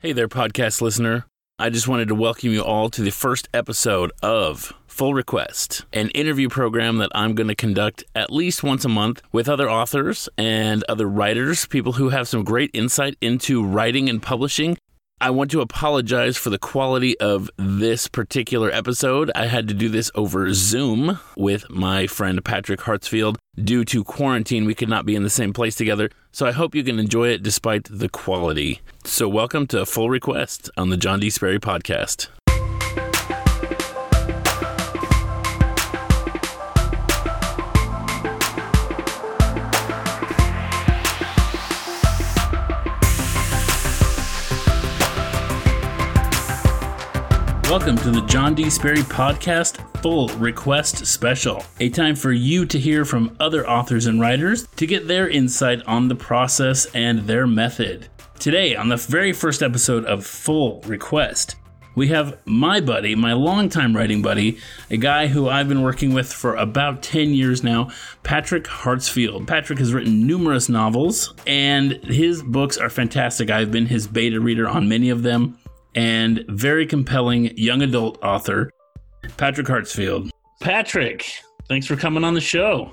Hey there, podcast listener. I just wanted to welcome you all to the first episode of Full Request, an interview program that I'm going to conduct at least once a month with other authors and other writers, people who have some great insight into writing and publishing. I want to apologize for the quality of this particular episode. I had to do this over Zoom with my friend Patrick Hartsfield. Due to quarantine, we could not be in the same place together, so I hope you can enjoy it despite the quality. So, welcome to Full Request on the John D. Sperry podcast. Welcome to the John D. Sperry Podcast Full Request Special, a time for you to hear from other authors and writers to get their insight on the process and their method. Today, on the very first episode of Full Request, we have my buddy, my longtime writing buddy, a guy who I've been working with for about 10 years now, Patrick Hartsfield. Patrick has written numerous novels, and his books are fantastic. I've been his beta reader on many of them and very compelling young adult author, Patrick Hartsfield. Patrick, thanks for coming on the show.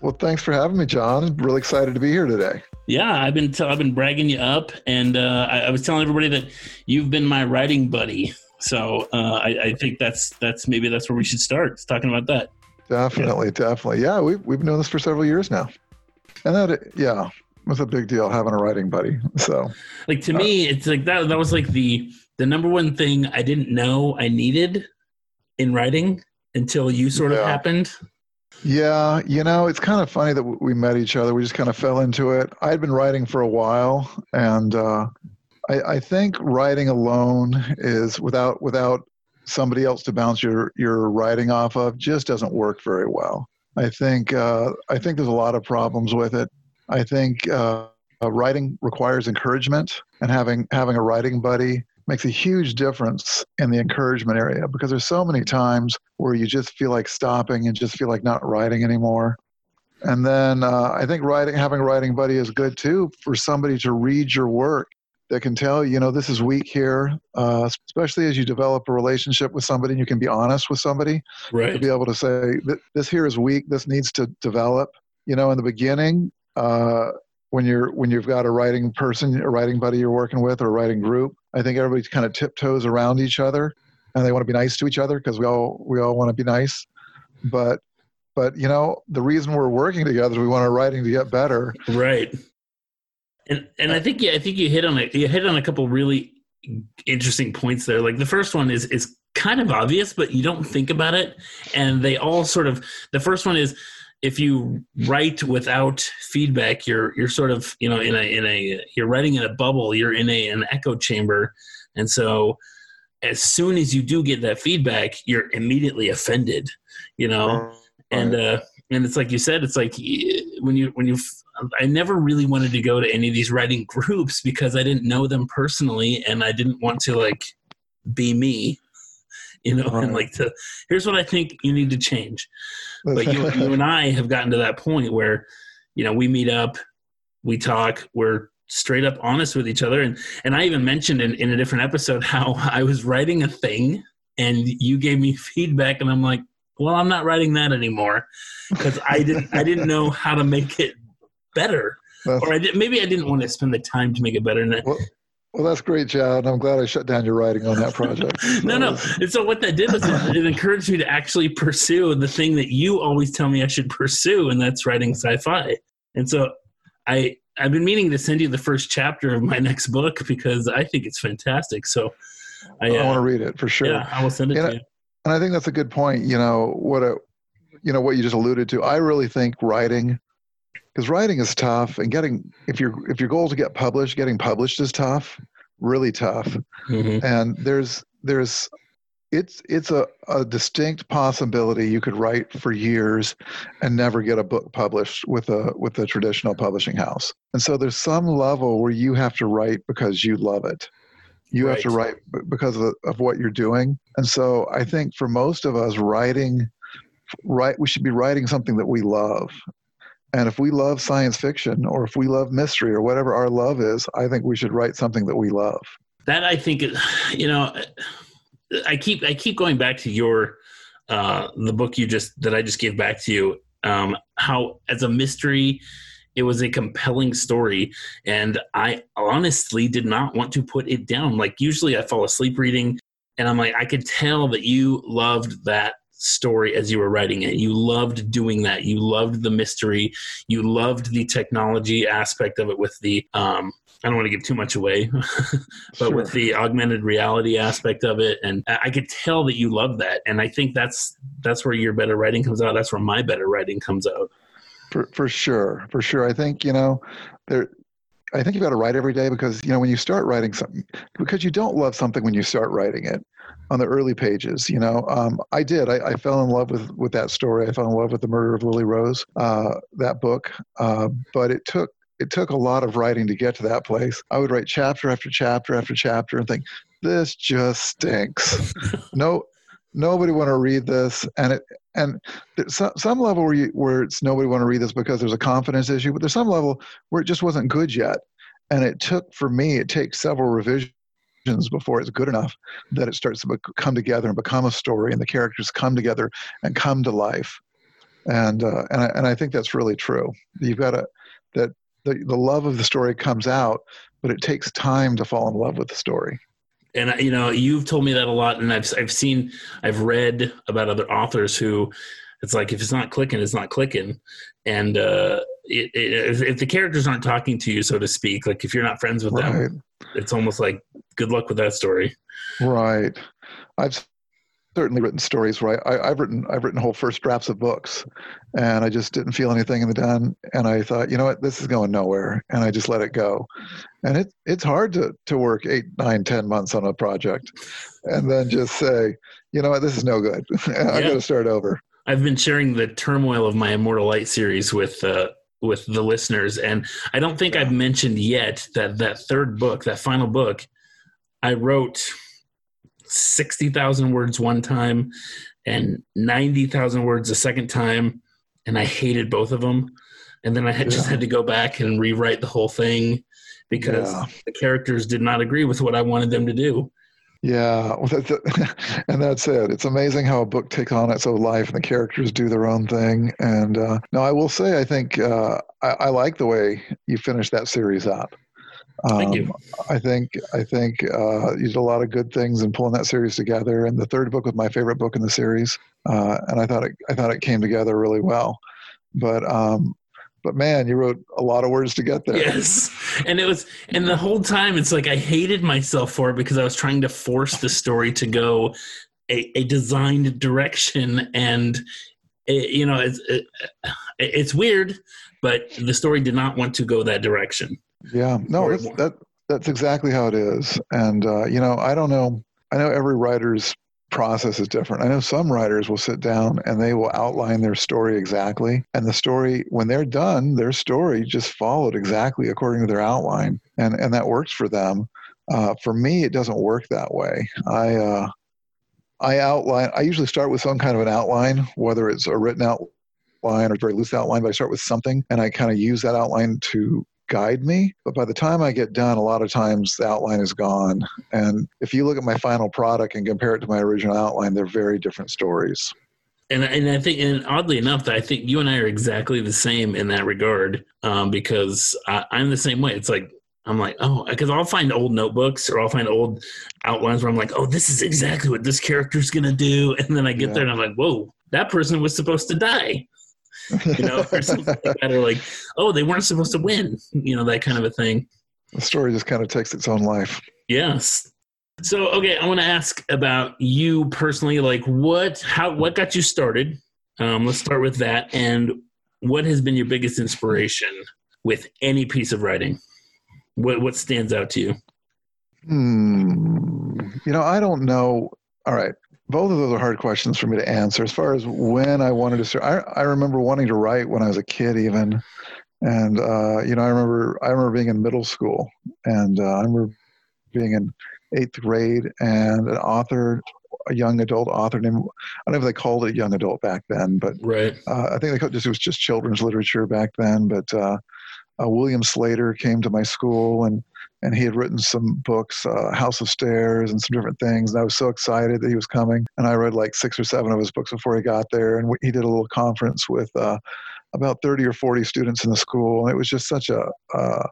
Well, thanks for having me, John. I'm really excited to be here today. Yeah, I've been t- I've been bragging you up, and uh, I-, I, was telling everybody that you've been my writing buddy. So uh, I-, I, think that's that's maybe that's where we should start. Talking about that. Definitely, yeah. definitely. Yeah, we've we've been doing this for several years now, and that yeah was a big deal having a writing buddy. So, like to uh, me, it's like that. That was like the the number one thing I didn't know I needed in writing until you sort yeah. of happened. Yeah, you know, it's kind of funny that we met each other. We just kind of fell into it. I'd been writing for a while, and uh, I, I think writing alone is without without somebody else to bounce your your writing off of just doesn't work very well. I think uh, I think there's a lot of problems with it. I think uh, writing requires encouragement, and having having a writing buddy makes a huge difference in the encouragement area because there's so many times where you just feel like stopping and just feel like not writing anymore. And then uh, I think writing, having a writing buddy is good too for somebody to read your work that can tell you, know, this is weak here, uh, especially as you develop a relationship with somebody and you can be honest with somebody. Right. To be able to say, this here is weak, this needs to develop. You know, in the beginning, uh, when you're when you've got a writing person, a writing buddy you're working with, or a writing group. I think everybody kind of tiptoes around each other, and they want to be nice to each other because we all we all want to be nice. But but you know the reason we're working together is we want our writing to get better. Right. And and I think yeah, I think you hit on it. You hit on a couple really interesting points there. Like the first one is is kind of obvious, but you don't think about it, and they all sort of. The first one is if you write without feedback, you're you're sort of you know in a in a you're writing in a bubble. You're in a an echo chamber, and so as soon as you do get that feedback, you're immediately offended. You know, and uh, and it's like you said, it's like when you when you I never really wanted to go to any of these writing groups because I didn't know them personally, and I didn't want to like be me you know, right. and like to here's what I think you need to change. But you, you and I have gotten to that point where, you know, we meet up, we talk, we're straight up honest with each other. And and I even mentioned in, in a different episode how I was writing a thing and you gave me feedback and I'm like, well, I'm not writing that anymore because I didn't I didn't know how to make it better. or I did, maybe I didn't want to spend the time to make it better. And well, well, that's great, Chad. I'm glad I shut down your writing on that project. no, no. And so what that did was it, it, encouraged me to actually pursue the thing that you always tell me I should pursue, and that's writing sci-fi. And so I I've been meaning to send you the first chapter of my next book because I think it's fantastic. So I, uh, I want to read it for sure. Yeah, I will send it and to you. And I think that's a good point. You know what a you know what you just alluded to. I really think writing because writing is tough and getting if your if your goal is to get published getting published is tough really tough. Mm-hmm. and there's there's it's it's a, a distinct possibility you could write for years and never get a book published with a with a traditional publishing house. And so there's some level where you have to write because you love it. You right. have to write because of, of what you're doing. And so i think for most of us writing right we should be writing something that we love and if we love science fiction or if we love mystery or whatever our love is, I think we should write something that we love. that I think, you know, I keep I keep going back to your uh, the book you just that I just gave back to you. Um, how as a mystery, it was a compelling story, and I honestly did not want to put it down. Like usually, I fall asleep reading, and I'm like, I could tell that you loved that story as you were writing it. You loved doing that. You loved the mystery. You loved the technology aspect of it with the um, I don't want to give too much away, but sure. with the augmented reality aspect of it, and I could tell that you love that, and I think that's that's where your better writing comes out. That's where my better writing comes out. For for sure, for sure. I think you know there. I think you got to write every day because you know when you start writing something because you don't love something when you start writing it on the early pages. You know, um, I did. I, I, fell in love with with that story. I fell in love with the murder of Lily Rose, uh, that book. Uh, but it took it took a lot of writing to get to that place. I would write chapter after chapter after chapter and think, this just stinks. no, nobody want to read this. And it, and there's some, some level where you, where it's nobody want to read this because there's a confidence issue, but there's some level where it just wasn't good yet. And it took for me, it takes several revisions before it's good enough that it starts to come together and become a story and the characters come together and come to life and uh, and, I, and I think that's really true you've got to that the, the love of the story comes out, but it takes time to fall in love with the story. And you know, you've told me that a lot, and I've I've seen, I've read about other authors who, it's like if it's not clicking, it's not clicking, and uh, it, it, if the characters aren't talking to you, so to speak, like if you're not friends with right. them, it's almost like good luck with that story. Right. I've certainly written stories where I, I, have written I've written whole first drafts of books, and I just didn't feel anything in the done, and I thought, you know what, this is going nowhere, and I just let it go, and it it's hard to to work eight, nine, ten months on a project, and then just say, you know what, this is no good. I yeah. got to start over. I've been sharing the turmoil of my Immortal Light series with uh, with the listeners, and I don't think I've mentioned yet that that third book, that final book, I wrote 60,000 words one time and 90,000 words a second time. And I hated both of them. And then I had, yeah. just had to go back and rewrite the whole thing because yeah. the characters did not agree with what I wanted them to do. Yeah, and that's it. It's amazing how a book takes on its own life, and the characters do their own thing. And uh, no, I will say, I think uh, I, I, like the way you finished that series up. Um, Thank you. I think I think uh, you did a lot of good things in pulling that series together. And the third book was my favorite book in the series, uh, and I thought it I thought it came together really well. But um, but man, you wrote a lot of words to get there. Yes, and it was and the whole time it's like I hated myself for it because I was trying to force the story to go a, a designed direction, and it, you know it's it, it's weird, but the story did not want to go that direction. Yeah, no, that's, that that's exactly how it is. And uh, you know, I don't know. I know every writer's process is different. I know some writers will sit down and they will outline their story exactly, and the story when they're done, their story just followed exactly according to their outline, and and that works for them. Uh, for me, it doesn't work that way. I uh, I outline. I usually start with some kind of an outline, whether it's a written outline or very loose outline, but I start with something, and I kind of use that outline to guide me. But by the time I get done, a lot of times the outline is gone. And if you look at my final product and compare it to my original outline, they're very different stories. And and I think, and oddly enough, I think you and I are exactly the same in that regard. Um, because I, I'm the same way. It's like I'm like, oh, because I'll find old notebooks or I'll find old outlines where I'm like, oh, this is exactly what this character's gonna do, and then I get yeah. there and I'm like, whoa, that person was supposed to die you know, or something like that, or like, oh, they weren't supposed to win, you know, that kind of a thing. The story just kind of takes its own life. Yes. So, okay, I want to ask about you personally. Like, what, how, what got you started? Um, let's start with that. And what has been your biggest inspiration with any piece of writing? What, what stands out to you? Hmm. You know, I don't know. All right both of those are hard questions for me to answer. As far as when I wanted to start, I, I remember wanting to write when I was a kid, even, and uh, you know, I remember I remember being in middle school, and uh, I remember being in eighth grade, and an author, a young adult author named I don't know if they called it young adult back then, but right, uh, I think they called, just it was just children's literature back then, but. Uh, William Sleator came to my school and and he had written some books, uh, House of Stairs, and some different things. And I was so excited that he was coming. And I read like six or seven of his books before he got there. And he did a little conference with uh, about 30 or 40 students in the school. And it was just such a, uh,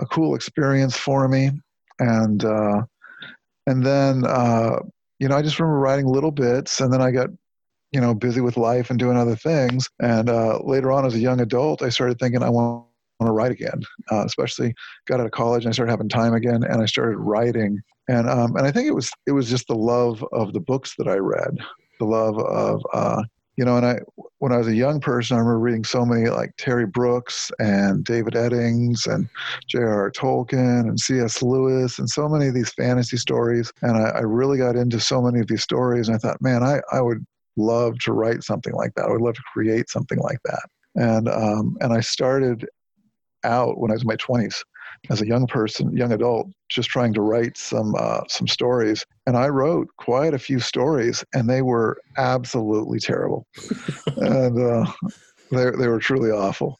a cool experience for me. And, uh, and then, uh, you know, I just remember writing little bits. And then I got you know busy with life and doing other things and uh, later on as a young adult i started thinking i want want to write again, uh, especially got out of college and I started having time again and I started writing. And, um, and I think it was, it was just the love of the books that I read, the love of, uh, you know, and I, when I was a young person, I remember reading so many like Terry Brooks and David Eddings and J.R.R. Tolkien and C.S. Lewis and so many of these fantasy stories. And I, I really got into so many of these stories. And I thought, man, I, I would love to write something like that. I would love to create something like that. And um, and I started out when I was in my 20s as a young person, young adult, just trying to write some uh, some stories. And I wrote quite a few stories, and they were absolutely terrible, and uh, they they were truly awful.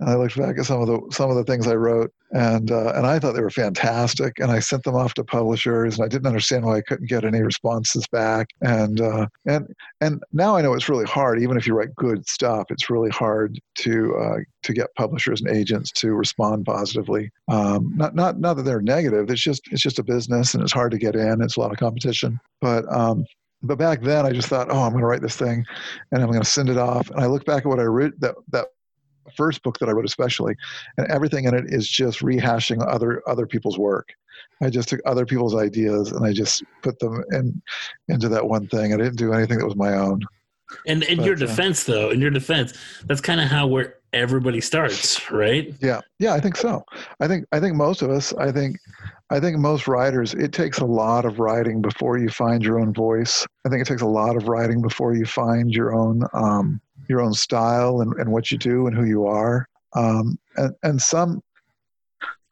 And I looked back at some of the some of the things I wrote, and uh, and I thought they were fantastic. And I sent them off to publishers, and I didn't understand why I couldn't get any responses back. And uh, and and now I know it's really hard. Even if you write good stuff, it's really hard to uh, to get publishers and agents to respond positively. Um, not not not that they're negative. It's just it's just a business, and it's hard to get in. It's a lot of competition. But um, but back then, I just thought, oh, I'm going to write this thing, and I'm going to send it off. And I look back at what I wrote that that first book that I wrote especially, and everything in it is just rehashing other other people's work. I just took other people's ideas and I just put them in into that one thing. I didn't do anything that was my own. And in but, your uh, defense, uh, though, in your defense, that's kind of how where everybody starts, right? Yeah, yeah, I think so. I think I think most of us, I think, I think most writers, it takes a lot of writing before you find your own voice. I think it takes a lot of writing before you find your own um, your own style and, and what you do and who you are. Um, and, and some,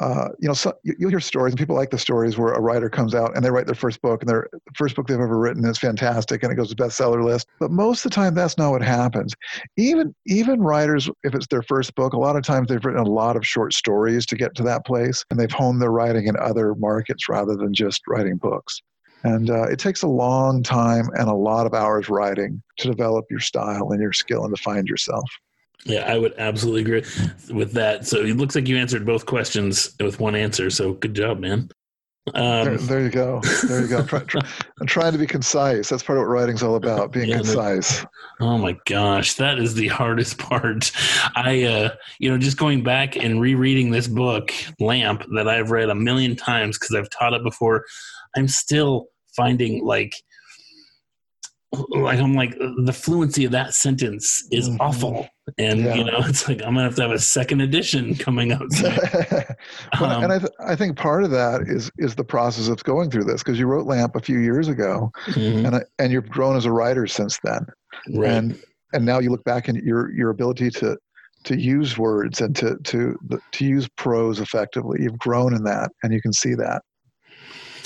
uh, you know, so, you, will hear stories, and people like the stories where a writer comes out and they write their first book, and their first book they've ever written is fantastic, and it goes to bestseller list. But most of the time, that's not what happens. Even even writers, if it's their first book, a lot of times they've written a lot of short stories to get to that place, and they've honed their writing in other markets rather than just writing books. And uh, it takes a long time and a lot of hours writing to develop your style and your skill and to find yourself. Yeah, I would absolutely agree with that. So it looks like you answered both questions with one answer. So good job, man. Um, there, there, you go. There you go. try, try, I'm trying to be concise. That's part of what writing's all about, being yeah, concise. oh my gosh, that is the hardest part. I, uh, you know, just going back and rereading this book, Lamp, that I've read a million times because I've taught it before. I'm still finding like like I'm like the fluency of that sentence is mm-hmm. awful, and yeah. you know it's like I'm gonna have to have a second edition coming out. well, um, and I, th- I think part of that is is the process of going through this because you wrote Lamp a few years ago, mm-hmm. and and you've grown as a writer since then, right. and and now you look back and your your ability to to use words and to to to use prose effectively. You've grown in that, and you can see that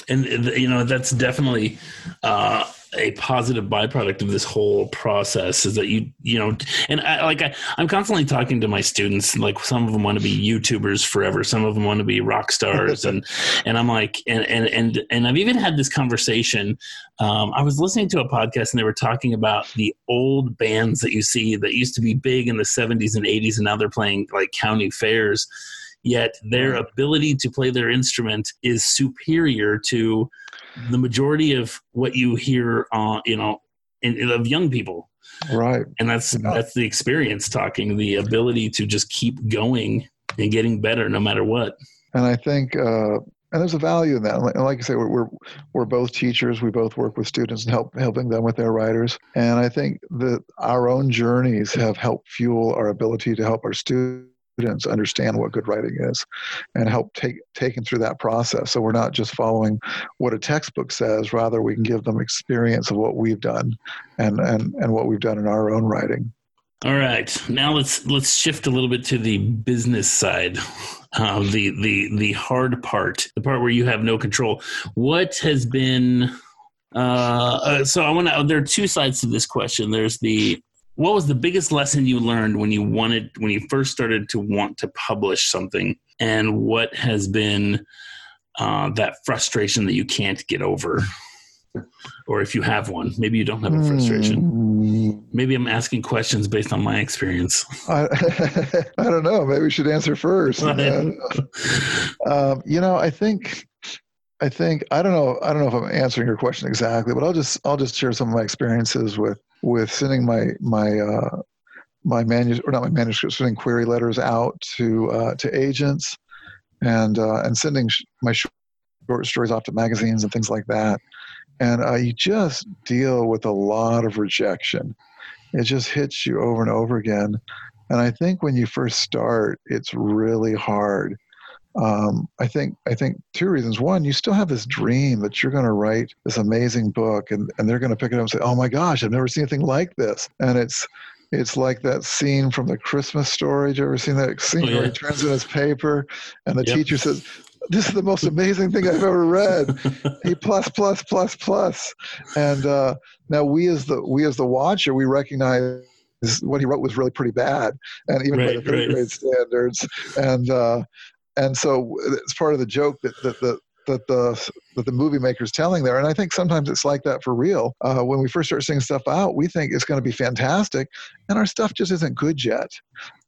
and you know that's definitely uh, a positive byproduct of this whole process is that you you know and I, like I, i'm constantly talking to my students like some of them want to be youtubers forever some of them want to be rock stars and and i'm like and and and, and i've even had this conversation um, i was listening to a podcast and they were talking about the old bands that you see that used to be big in the 70s and 80s and now they're playing like county fairs yet their ability to play their instrument is superior to the majority of what you hear uh, you know in, in, of young people right and that's yeah. that's the experience talking the ability to just keep going and getting better no matter what and i think uh and there's a value in that. And like I say, we're, we're, we're both teachers. We both work with students and help helping them with their writers. And I think that our own journeys have helped fuel our ability to help our students students understand what good writing is and help take take them through that process. So we're not just following what a textbook says rather we can give them experience of what we've done and and and what we've done in our own writing. All right. Now let's let's shift a little bit to the business side uh, the the the hard part the part where you have no control. What has been uh, uh so i want to there are two sides to this question. There's the what was the biggest lesson you learned when you wanted when you first started to want to publish something? And what has been uh, that frustration that you can't get over? Or if you have one maybe you don't have a frustration. Mm. maybe i'm asking questions based on my experience. I, I don't know. Maybe we should answer first um, you know i think i think i don't know i don't know if i'm answering your question exactly but i'll just i'll just share some of my experiences with with sending my my uh, my manuscript or not my manuscript, sending query letters out to uh, to agents, and uh, and sending sh- my short stories off to magazines and things like that. And uh, you just deal with a lot of rejection. It just hits you over and over again. And I think when you first start, it's really hard um, I think I think two reasons. One, you still have this dream that you're going to write this amazing book, and, and they're going to pick it up and say, "Oh my gosh, I've never seen anything like this." And it's it's like that scene from the Christmas story. Did you ever seen that scene oh, yeah. where he turns in his paper, and the yep. teacher says, "This is the most amazing thing I've ever read." Plus plus plus plus plus, and uh, now we as the we as the watcher, we recognize what he wrote was really pretty bad, and even right, by the third right. grade standards. And uh, and so it's part of the joke that, that the that the that the movie maker's telling there. And i think sometimes it's like that for real. Uh, when we first start seeing stuff out we think it's going to be fantastic and our stuff just isn't good yet.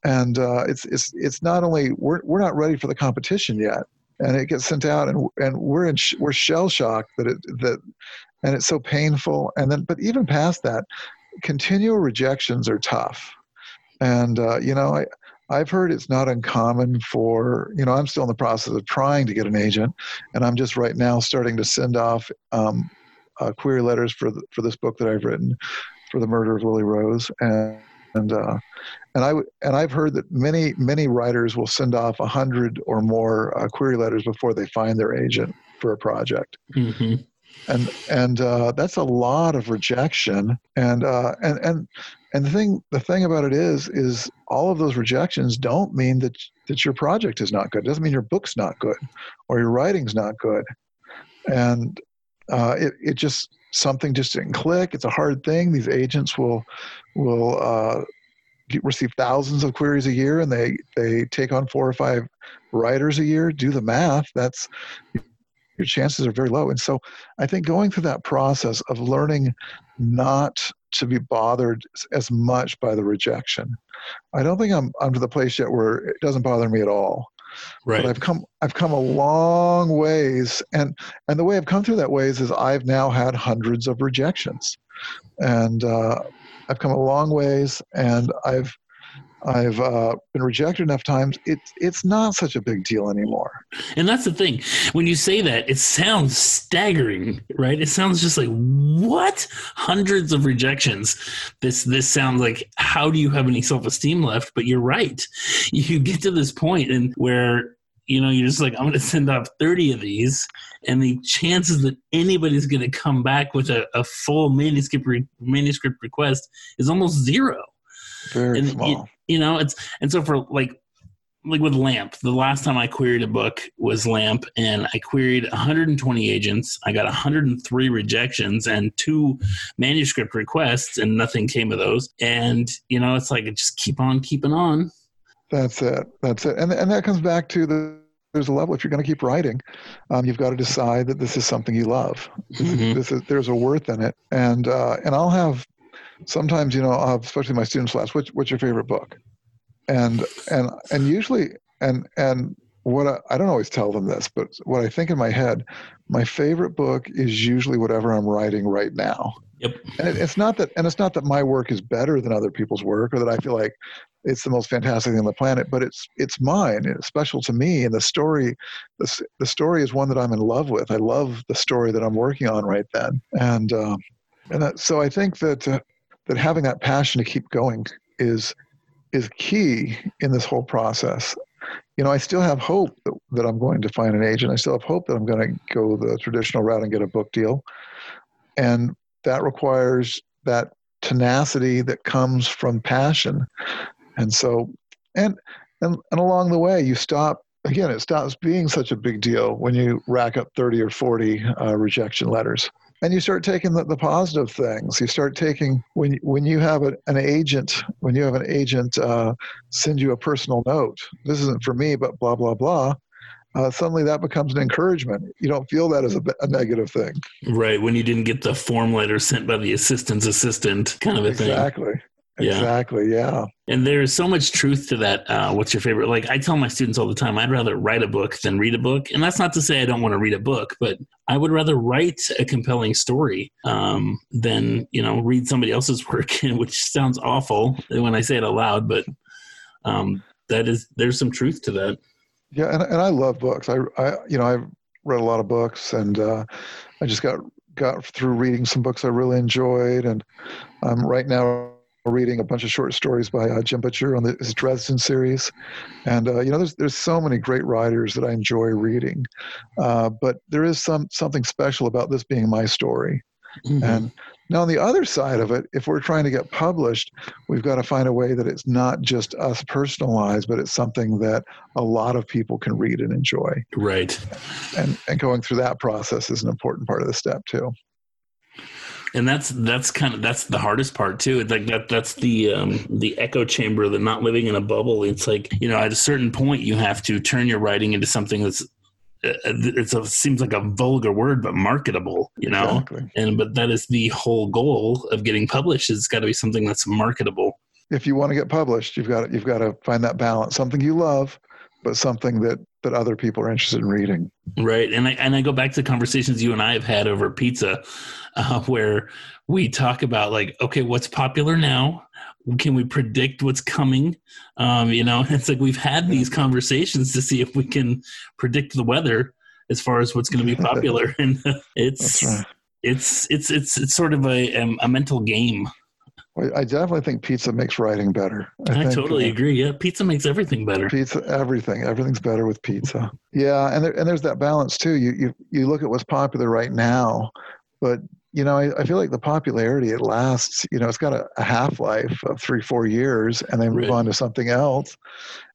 And uh, it's it's it's not only we're, we're not ready for the competition yet and it gets sent out and and we're in we're shell shocked that it that and it's so painful. And then but even past that continual rejections are tough. And uh, you know I, I've heard it's not uncommon for, you know, I'm still in the process of trying to get an agent, and I'm just right now starting to send off um, uh, query letters for the, for this book that I've written for the murder of Lily Rose, and and uh, and I and I've heard that many many writers will send off a hundred or more uh, query letters before they find their agent for a project. Mm-hmm and and uh, that's a lot of rejection. And uh, and and and the thing the thing about it is is all of those rejections don't mean that that your project is not good. It doesn't mean your book's not good or your writing's not good. And uh, it, it just something just didn't click. It's a hard thing. These agents will will uh, receive thousands of queries a year and they they take on four or five writers a year do the math. That's your chances are very low. And so I think going through that process of learning not to be bothered as much by the rejection. I don't think I'm I'm to the place yet where it doesn't bother me at all. Right. But I've come I've come a long ways and and the way I've come through that ways is I've now had hundreds of rejections. And uh, I've come a long ways and I've I've uh, been rejected enough times. It's it's not such a big deal anymore. And that's the thing. When you say that, it sounds staggering, right? It sounds just like what hundreds of rejections. This this sounds like how do you have any self esteem left? But you're right. You get to this point and where you know you're just like i'm going to send off 30 of these and the chances that anybody's going to come back with a, a full manuscript re- manuscript request is almost zero very and small. You, know, it's and so for like like with LAMP, the last time I queried a book was LAMP, and I queried 120 agents. I got 103 rejections and two manuscript requests, and nothing came of those. And you know, it's like just keep on keeping on. That's it. That's it. And and that comes back to the there's a level if you're going to keep writing um, you've got to decide that this is something you love mm-hmm. this is there's a worth in it and uh, and i'll have sometimes you know I'll have, especially my students will ask what's, what's your favorite book? And and and usually and and what I, I don't always tell them this but what i think in my head my favorite book is usually whatever i'm writing right now. Yep. And it, it's not that and it's not that my work is better than other people's work or that i feel like it's the most fantastic thing on the planet but it's it's mine. It's special to me. And the story the, the story is one that i'm in love with. I love the story that i'm working on right then. And um, and that, so i think that uh, that having that passion to keep going is is key in this whole process. You know, I still have hope that, that I'm going to find an agent. I still have hope that I'm going to go the traditional route and get a book deal. And that requires that tenacity that comes from passion. And so, and, and, and along the way, you stop, again, it stops being such a big deal when you rack up 30 or 40 uh, rejection letters and you start taking the, the positive things. You start taking when when you have a, an agent when you have an agent uh, send you a personal note. This isn't for me, but blah blah blah. Uh, suddenly that becomes an encouragement. You don't feel that as a, a, negative thing. Right. When you didn't get the form letter sent by the assistant's assistant kind of a exactly. thing. Exactly. Yeah. Exactly. Yeah. And there's so much truth to that. Uh, what's your favorite? Like I tell my students all the time, I'd rather write a book than read a book. And that's not to say I don't want to read a book, but I would rather write a compelling story um, than you know read somebody else's work, which sounds awful when I say it aloud, but um, that is there's some truth to that. Yeah, and, and I love books. I, I you know I've read a lot of books, and uh, I just got got through reading some books I really enjoyed, and I'm right now reading a bunch of short stories by uh, Jim Butcher on the, his Dresden series, and uh, you know, there's there's so many great writers that I enjoy reading, uh, but there is some something special about this being my story, mm-hmm. and now on the other side of it, if we're trying to get published, we've got to find a way that it's not just us personalized, but it's something that a lot of people can read and enjoy. Right. And and going through that process is an important part of the step too and that's that's kind of that's the hardest part too. It's like that that's the um, the echo chamber, the not living in a bubble. It's like you know, at a certain point, you have to turn your writing into something that's uh, it's a seems like a vulgar word, but marketable. You know, exactly. and but that is the whole goal of getting published. It's got to be something that's marketable. If you want to get published, you've got to, you've got to find that balance, something you love, but something that that other people are interested in reading. Right, and I and I go back to conversations you and I have had over pizza, uh, where we talk about like, okay, what's popular now? Can we predict what's coming? Um, you know, it's like we've had these conversations to see if we can predict the weather as far as what's going to be popular, and it's right. it's it's it's it's sort of a a mental game I definitely think pizza makes writing better. I, I think, totally uh, agree. Yeah, pizza makes everything better. Pizza, everything, everything's better with pizza. Yeah, and there, and there's that balance too. You you you look at what's popular right now, but you know I, I feel like the popularity it lasts. You know, it's got a, a half life of three four years, and then move right. on to something else.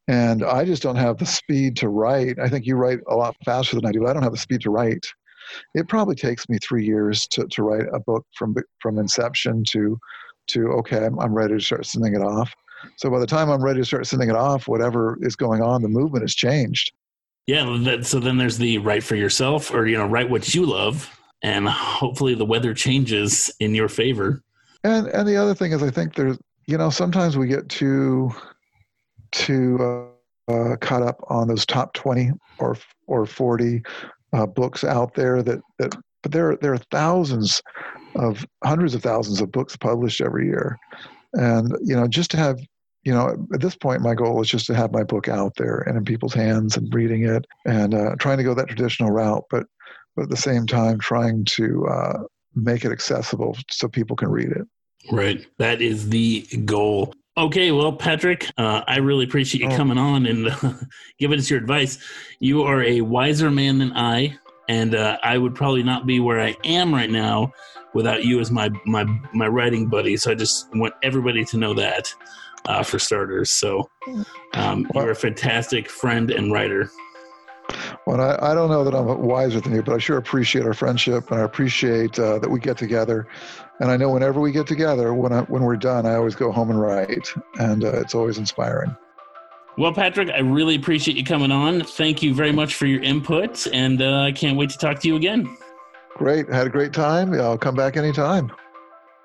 And I just don't have the speed to write. I think you write a lot faster than I do. I don't have the speed to write. It probably takes me three years to, to write a book from from inception to to okay I'm, I'm ready to start sending it off. So by the time i'm ready to start sending it off whatever is going on the movement has changed. Yeah that, so then there's the write for yourself or you know write what you love and hopefully the weather changes in your favor. And and the other thing is i think there's you know sometimes we get too too uh, uh, caught up on those top 20 or or 40 uh, books out there that that but there there are thousands of hundreds of thousands of books published every year. And, you know, just to have, you know, at this point, my goal is just to have my book out there and in people's hands and reading it and uh, trying to go that traditional route, but, but at the same time, trying to uh, make it accessible so people can read it. Right. That is the goal. Okay, well, Patrick, uh, I really appreciate you oh. coming on and uh, giving us your advice. You are a wiser man than I, and uh, I would probably not be where I am right now without you as my my my writing buddy. So I just want everybody to know that uh, for starters. So um, you're a fantastic friend and writer. Well, I, I don't know that I'm wiser than you, but I sure appreciate our friendship and I appreciate uh, that we get together. And I know whenever we get together, when I, when we're done, I always go home and write, and uh, it's always inspiring. Well, Patrick, I really appreciate you coming on. Thank you very much for your input, and uh, I can't wait to talk to you again. Great. Had a great time. I'll come back anytime.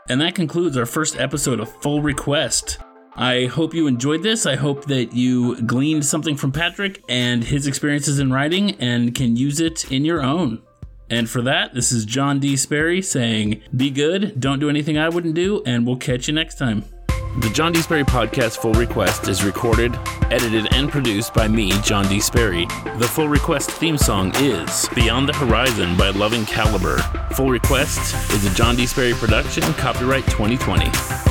And that concludes our first episode of Full Request. I hope you enjoyed this. I hope that you gleaned something from Patrick and his experiences in writing and can use it in your own. And for that, this is John D. Sperry saying, Be good, don't do anything I wouldn't do, and we'll catch you next time. The John D. Sperry Podcast Full Request is recorded, edited, and produced by me, John D. Sperry. The Full Request theme song is Beyond the Horizon by Loving Caliber. Full Request is a John D. Sperry production, copyright 2020.